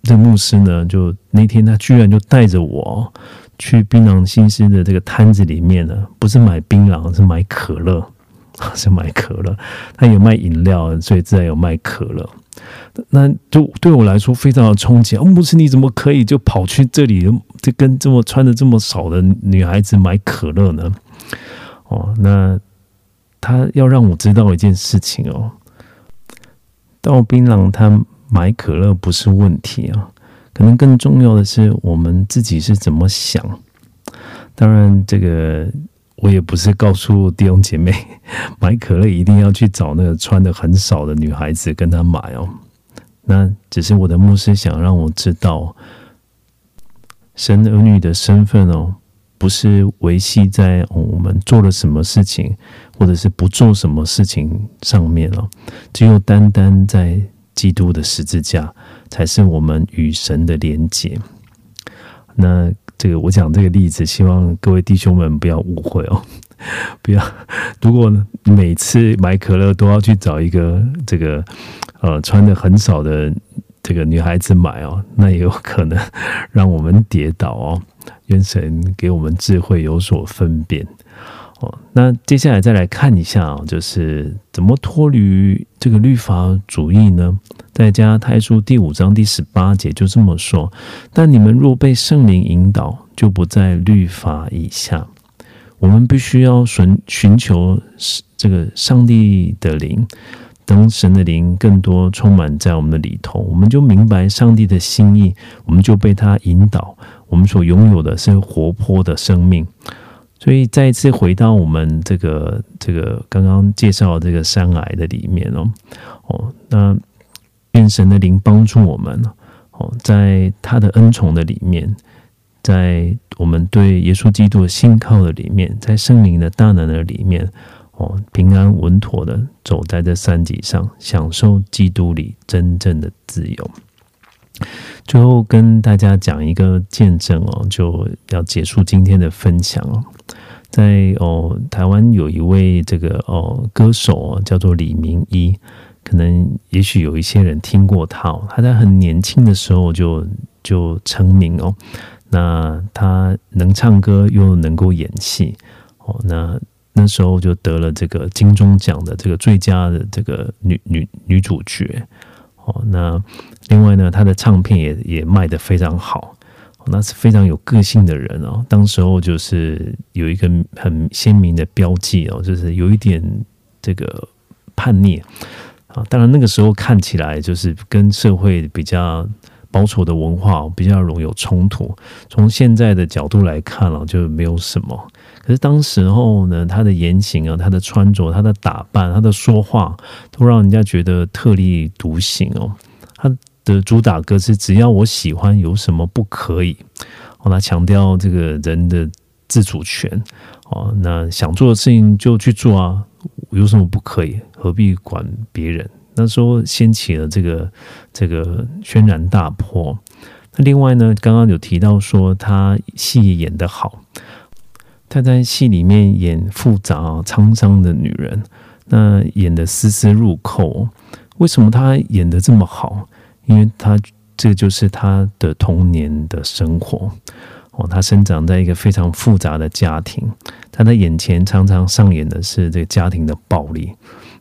这牧师呢，就那天他居然就带着我去槟榔西施的这个摊子里面呢，不是买槟榔，是买可乐，*laughs* 是买可乐。他有卖饮料，所以自然有卖可乐。那就对我来说非常的冲击。哦，牧师你怎么可以就跑去这里，就跟这么穿的这么少的女孩子买可乐呢？哦，那他要让我知道一件事情哦，到槟榔摊。买可乐不是问题啊，可能更重要的是我们自己是怎么想。当然，这个我也不是告诉弟兄姐妹 *laughs* 买可乐一定要去找那个穿的很少的女孩子跟她买哦。那只是我的牧师想让我知道，神儿女的身份哦，不是维系在我们做了什么事情，或者是不做什么事情上面哦，只有单单在。基督的十字架才是我们与神的连结。那这个我讲这个例子，希望各位弟兄们不要误会哦，*laughs* 不要。如果每次买可乐都要去找一个这个呃穿的很少的这个女孩子买哦，那也有可能让我们跌倒哦。愿神给我们智慧，有所分辨。那接下来再来看一下啊，就是怎么脱离这个律法主义呢？在加太书第五章第十八节就这么说：但你们若被圣灵引导，就不在律法以下。我们必须要寻寻求这个上帝的灵，当神的灵更多充满在我们的里头，我们就明白上帝的心意，我们就被他引导，我们所拥有的是活泼的生命。所以再一次回到我们这个这个刚刚介绍这个山癌的里面哦哦，那愿神的灵帮助我们哦，在他的恩宠的里面，在我们对耶稣基督的信靠的里面，在圣灵的大能的里面哦，平安稳妥的走在这山脊上，享受基督里真正的自由。最后跟大家讲一个见证哦，就要结束今天的分享哦。在哦，台湾有一位这个哦歌手叫做李明一，可能也许有一些人听过他。他在很年轻的时候就就成名哦。那他能唱歌又能够演戏哦。那那时候就得了这个金钟奖的这个最佳的这个女女女主角哦。那另外呢，他的唱片也也卖得非常好，那是非常有个性的人哦。当时候就是有一个很鲜明的标记哦，就是有一点这个叛逆啊。当然那个时候看起来就是跟社会比较保守的文化比较容易有冲突。从现在的角度来看了，就没有什么。可是当时候呢，他的言行啊，他的穿着、他的打扮、他的说话，都让人家觉得特立独行哦。他。的主打歌是“只要我喜欢，有什么不可以？”哦，他强调这个人的自主权哦，那想做的事情就去做啊，有什么不可以？何必管别人？那时候掀起了这个这个轩然大波。那另外呢，刚刚有提到说他戏演得好，她在戏里面演复杂沧桑的女人，那演的丝丝入扣。为什么她演的这么好？因为他这就是他的童年的生活哦。他生长在一个非常复杂的家庭，他的眼前常常上演的是这个家庭的暴力。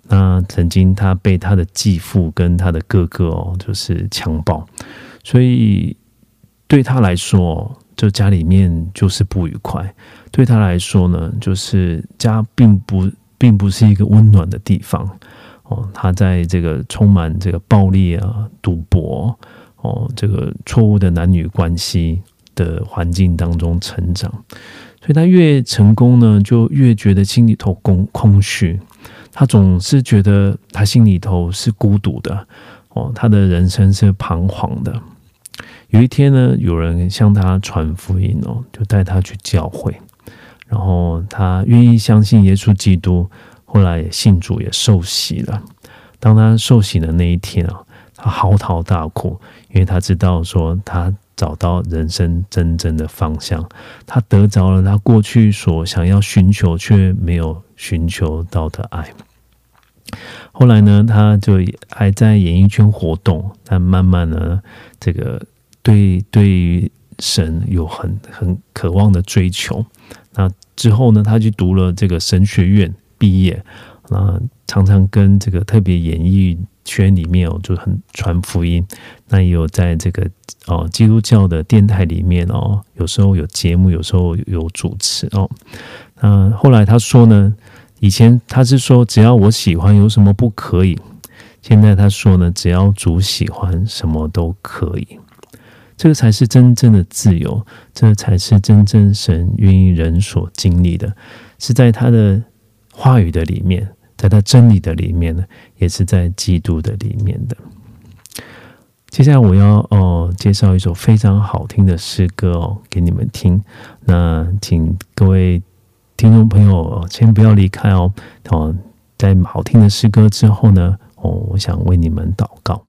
那曾经他被他的继父跟他的哥哥哦，就是强暴，所以对他来说，就家里面就是不愉快。对他来说呢，就是家并不并不是一个温暖的地方哦。他在这个充满这个暴力啊、赌博哦、这个错误的男女关系的环境当中成长，所以他越成功呢，就越觉得心里头空空虚。他总是觉得他心里头是孤独的哦，他的人生是彷徨的。有一天呢，有人向他传福音哦，就带他去教会，然后他愿意相信耶稣基督，后来信主也受洗了。当他受洗的那一天啊，他嚎啕大哭，因为他知道说他找到人生真正的方向，他得着了他过去所想要寻求却没有。寻求到的爱。后来呢，他就还在演艺圈活动，但慢慢呢，这个对对于神有很很渴望的追求。那之后呢，他去读了这个神学院毕业，那常常跟这个特别演艺圈里面哦，就很传福音。那也有在这个哦基督教的电台里面哦，有时候有节目，有时候有主持哦。那后来他说呢。以前他是说只要我喜欢有什么不可以，现在他说呢只要主喜欢什么都可以，这个才是真正的自由，这才是真正神愿意人所经历的，是在他的话语的里面，在他真理的里面呢，也是在基督的里面的。接下来我要哦介绍一首非常好听的诗歌哦给你们听，那请各位。听众朋友，先不要离开哦。哦，在好听的诗歌之后呢，哦，我想为你们祷告。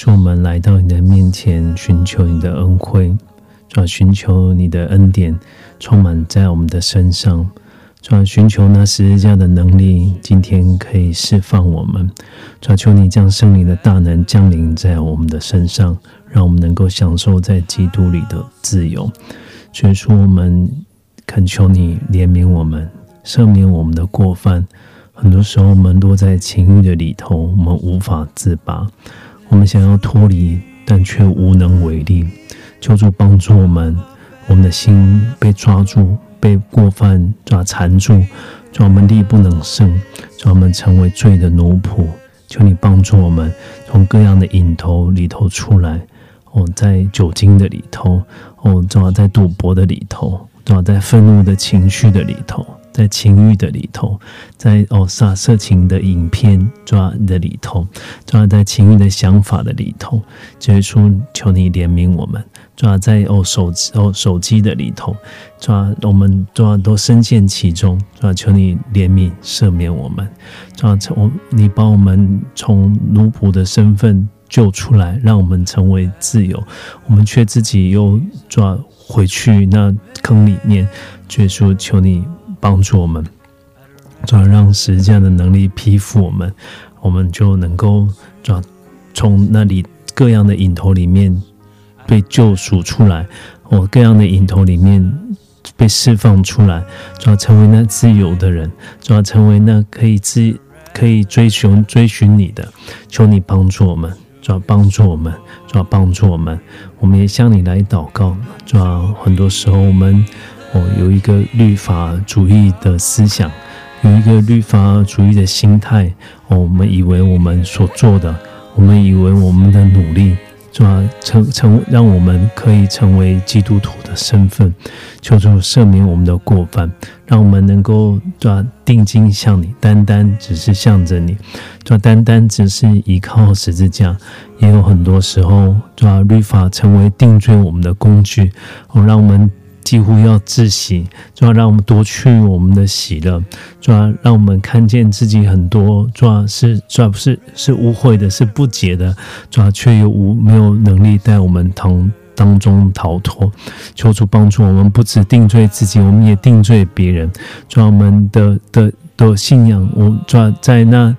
也是我们来到你的面前，寻求你的恩惠，主寻求你的恩典充满在我们的身上，主寻求那十字架的能力，今天可以释放我们。主求你将圣灵的大能降临在我们的身上，让我们能够享受在基督里的自由。所以说，我们恳求你怜悯我们，赦免我们的过犯。很多时候，我们落在情欲的里头，我们无法自拔。我们想要脱离，但却无能为力。求主帮助我们，我们的心被抓住，被过犯抓缠住，让我们力不能胜，让我们成为罪的奴仆。求你帮助我们，从各样的瘾头里头出来。哦，在酒精的里头，哦，正好在赌博的里头，正好在愤怒的情绪的里头，在情欲的里头，在哦撒色情的影片抓的里头，抓在情欲的想法的里头，耶稣求你怜悯我们。抓在哦手机哦手机的里头，抓我们抓都深陷其中，抓求你怜悯赦免我们，抓从你把我们从奴仆的身份救出来，让我们成为自由，我们却自己又抓回去那坑里面，耶稣求你帮助我们，抓让时间的能力披覆我们，我们就能够抓从那里各样的影头里面。被救赎出来，或，各样的影头里面被释放出来，主要成为那自由的人，主要成为那可以自可以追寻追寻你的。求你帮助我们，主要帮助我们，主要帮助我们。我们也向你来祷告。主要很多时候我们哦有一个律法主义的思想，有一个律法主义的心态。哦，我们以为我们所做的，我们以为我们的努力。主要成成让我们可以成为基督徒的身份，求主赦免我们的过犯，让我们能够抓定睛向你，单单只是向着你，抓单单只是依靠十字架。也有很多时候，抓律法成为定罪我们的工具，哦，让我们。几乎要窒息，就要让我们夺去我们的喜乐，就要让我们看见自己很多，主要是主要是是污秽的，是不洁的，主要却又无没有能力带我们从当中逃脱。求主帮助我们，不止定罪自己，我们也定罪别人。主要我们的的的信仰，我主要在那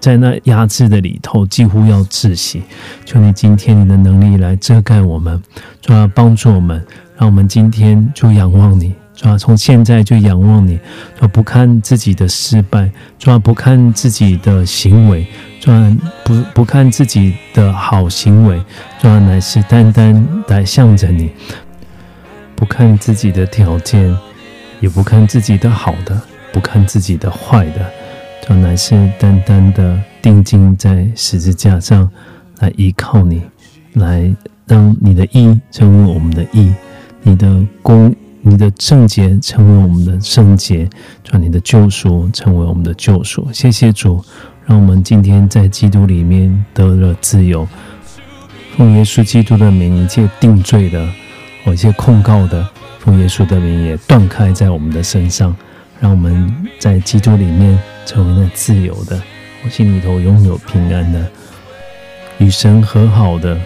在那压制的里头，几乎要窒息。求你今天你的能力来遮盖我们，主要帮助我们。让我们今天就仰望你，主要从现在就仰望你，主要不看自己的失败，主要不看自己的行为，主要不不看自己的好行为，主要乃是单单来向着你，不看自己的条件，也不看自己的好的，不看自己的坏的，主要乃是单单的定睛在十字架上来依靠你，来让你的意成为我们的意。你的公，你的圣洁成为我们的圣洁，让你的救赎成为我们的救赎。谢谢主，让我们今天在基督里面得了自由。奉耶稣基督的名，一切定罪的，一切控告的，奉耶稣的名也断开在我们的身上，让我们在基督里面成为那自由的，我心里头拥有平安的，与神和好的，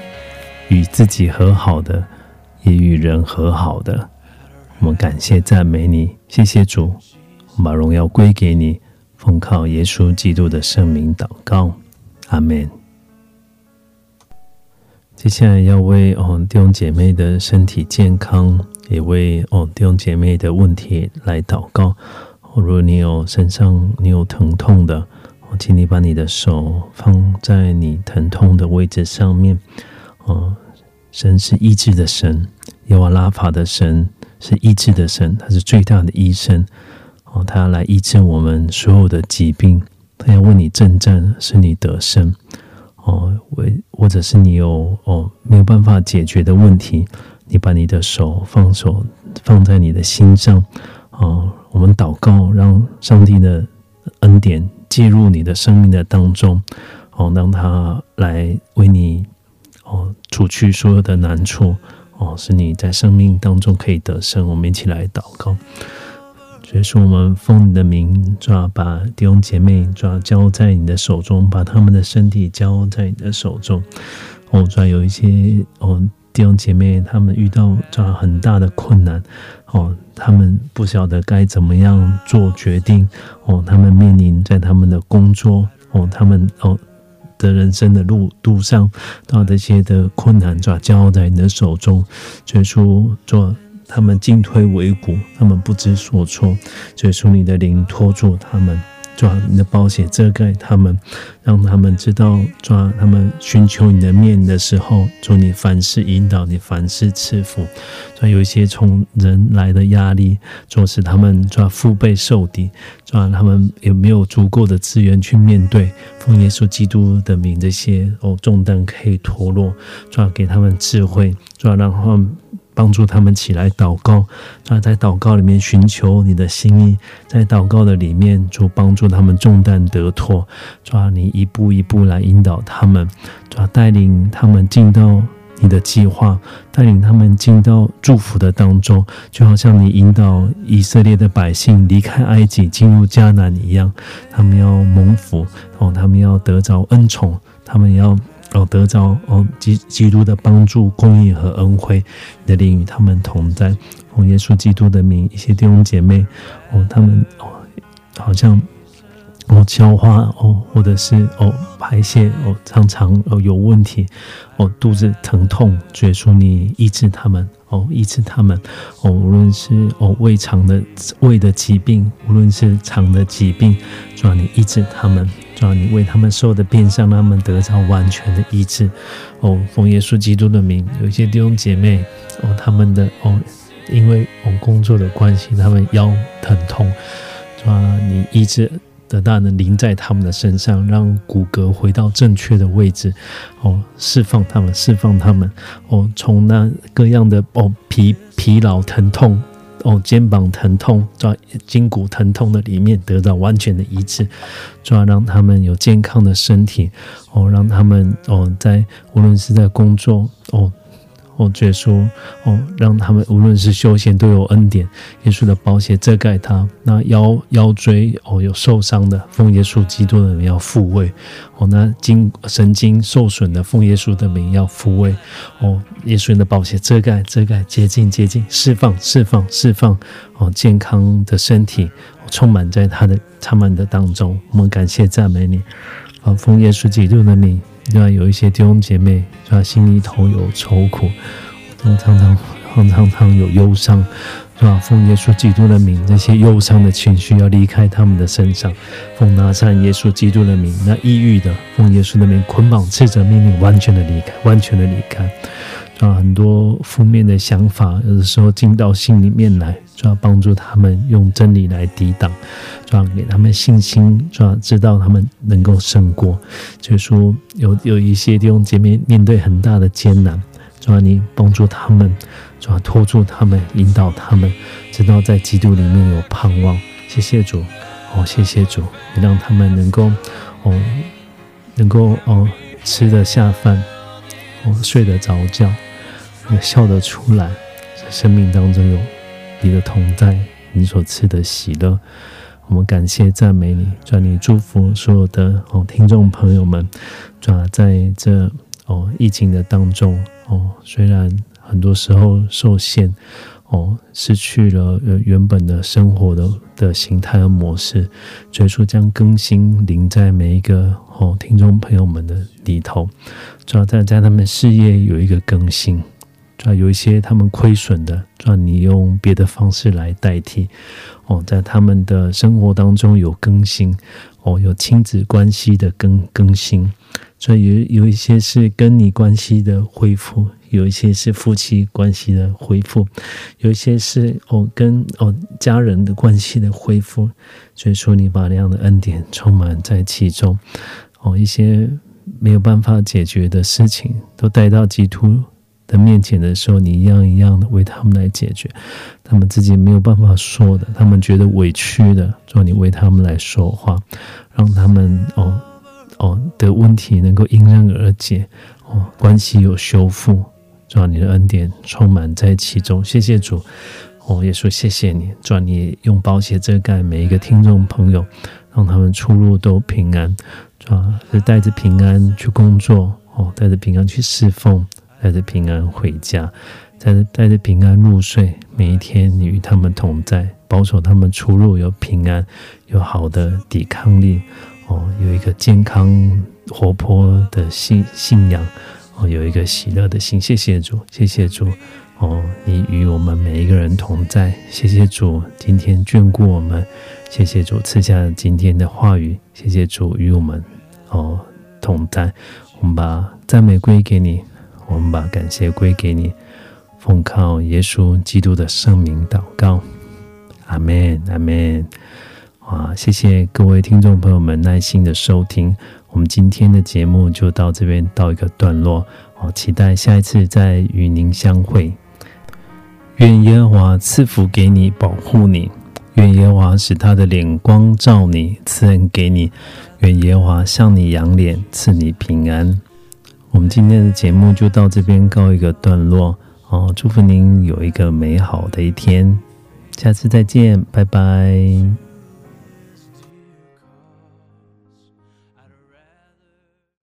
与自己和好的。也与人和好的，我们感谢赞美你，谢谢主，我把荣耀归给你，奉靠耶稣基督的圣名祷告，阿门。接下来要为哦弟兄姐妹的身体健康，也为哦弟兄姐妹的问题来祷告。如果你有身上你有疼痛的，我请你把你的手放在你疼痛的位置上面，哦。神是医治的神，耶瓦拉法的神是医治的神，他是最大的医生哦，他要来医治我们所有的疾病，他要为你征战，使你得胜哦，为或者是你有哦没有办法解决的问题，你把你的手放手放在你的心上哦，我们祷告，让上帝的恩典介入你的生命的当中哦，让他来为你。哦，除去所有的难处，哦，是你在生命当中可以得胜。我们一起来祷告。所以说，我们奉你的名，抓把弟兄姐妹抓交在你的手中，把他们的身体交在你的手中。哦，抓有一些哦弟兄姐妹，他们遇到抓很大的困难，哦，他们不晓得该怎么样做决定。哦，他们面临在他们的工作，哦，他们哦。的人生的路路上，到这些的困难，抓交在你的手中，最初做他们进退维谷，他们不知所措，最初你的灵拖住他们。抓你的保险遮盖他们，让他们知道抓他们寻求你的面的时候，做你凡事引导，你凡事赐福。抓有一些从人来的压力，做使他们抓腹背受敌，抓他们有没有足够的资源去面对奉耶稣基督的名这些哦重担可以脱落，抓给他们智慧，抓让他们。帮助他们起来祷告，主在祷告里面寻求你的心意，在祷告的里面，主帮助他们重担得脱，主你一步一步来引导他们，主带领他们进到你的计划，带领他们进到祝福的当中，就好像你引导以色列的百姓离开埃及进入迦南一样，他们要蒙福哦，他们要得着恩宠，他们要。哦，得着哦，基基督的帮助、供应和恩惠，你的灵与他们同在。奉耶稣基督的名，一些弟兄姐妹哦，他们哦，好像哦消化哦，或者是哦排泄哦，常常哦有问题哦，肚子疼痛，耶稣你医治他们。哦，医治他们哦，无论是哦胃肠的胃的疾病，无论是肠的疾病，主要你医治他们，主要你为他们受的变相，让他们得到完全的医治。哦，奉耶稣基督的名，有一些弟兄姐妹哦，他们的哦，因为哦工作的关系，他们腰疼痛，主要你医治。的大能临在他们的身上，让骨骼回到正确的位置，哦，释放他们，释放他们，哦，从那各样的哦疲疲劳、疼痛，哦肩膀疼痛、抓筋骨疼痛的里面得到完全的医治，主要让他们有健康的身体，哦，让他们哦在无论是在工作，哦。哦，耶稣，哦，让他们无论是休闲都有恩典。耶稣的宝血遮盖他，那腰腰椎哦有受伤的，奉耶稣基督的名要复位。哦，那经神经受损的，奉耶稣的名要复位。哦，耶稣的宝血遮盖遮盖，洁净洁净，释放释放释放。哦，健康的身体充满在他的他们的当中。我们感谢赞美你。啊，奉耶稣基督的名。另外有一些弟兄姐妹，是吧？心里头有愁苦，常常常常常有忧伤，是吧？奉耶稣基督的名，那些忧伤的情绪要离开他们的身上。奉拿上耶稣基督的名，那抑郁的，奉耶稣的名捆绑、斥责、命令，完全的离开，完全的离开。啊，很多负面的想法，有的时候进到心里面来。主要帮助他们用真理来抵挡，主要给他们信心，主要知道他们能够胜过。就是说，有有一些弟兄姐妹面对很大的艰难，主要你帮助他们，主要拖住他们，引导他们，直到在基督里面有盼望。谢谢主，哦，谢谢主，也让他们能够哦，能够哦吃得下饭，哦睡得着觉，笑得出来，在生命当中有。你的同在，你所赐的喜乐，我们感谢赞美你，转你祝福所有的哦听众朋友们，愿在这哦疫情的当中哦，虽然很多时候受限哦，失去了原本的生活的的形态和模式，最初将更新临在每一个哦听众朋友们的里头，主要在在他们事业有一个更新。啊，有一些他们亏损的，让你用别的方式来代替哦，在他们的生活当中有更新哦，有亲子关系的更更新，所以有有一些是跟你关系的恢复，有一些是夫妻关系的恢复，有一些是哦跟哦家人的关系的恢复，所以说你把那样的恩典充满在其中哦，一些没有办法解决的事情都带到基督。的面前的时候，你一样一样的为他们来解决，他们自己没有办法说的，他们觉得委屈的，做你为他们来说话，让他们哦哦的问题能够迎刃而解，哦关系有修复，主你的恩典充满在其中，谢谢主，哦也说谢谢你，主你用保险遮盖每一个听众朋友，让他们出入都平安，主是带着平安去工作，哦带着平安去侍奉。带着平安回家，带着带着平安入睡。每一天，你与他们同在，保守他们出入有平安，有好的抵抗力。哦，有一个健康活泼的信信仰。哦，有一个喜乐的心。谢谢主，谢谢主。哦，你与我们每一个人同在。谢谢主，今天眷顾我们。谢谢主赐下今天的话语。谢谢主与我们哦同在。我们把赞美归给你。我们把感谢归给你，奉靠耶稣基督的圣名祷告，阿门，阿门。啊，谢谢各位听众朋友们耐心的收听，我们今天的节目就到这边到一个段落，好，期待下一次再与您相会。愿耶和华赐福给你，保护你；愿耶和华使他的脸光照你，赐恩给你；愿耶和华向你扬脸，赐你平安。我们今天的节目就到这边告一个段落哦，祝福您有一个美好的一天，下次再见，拜拜。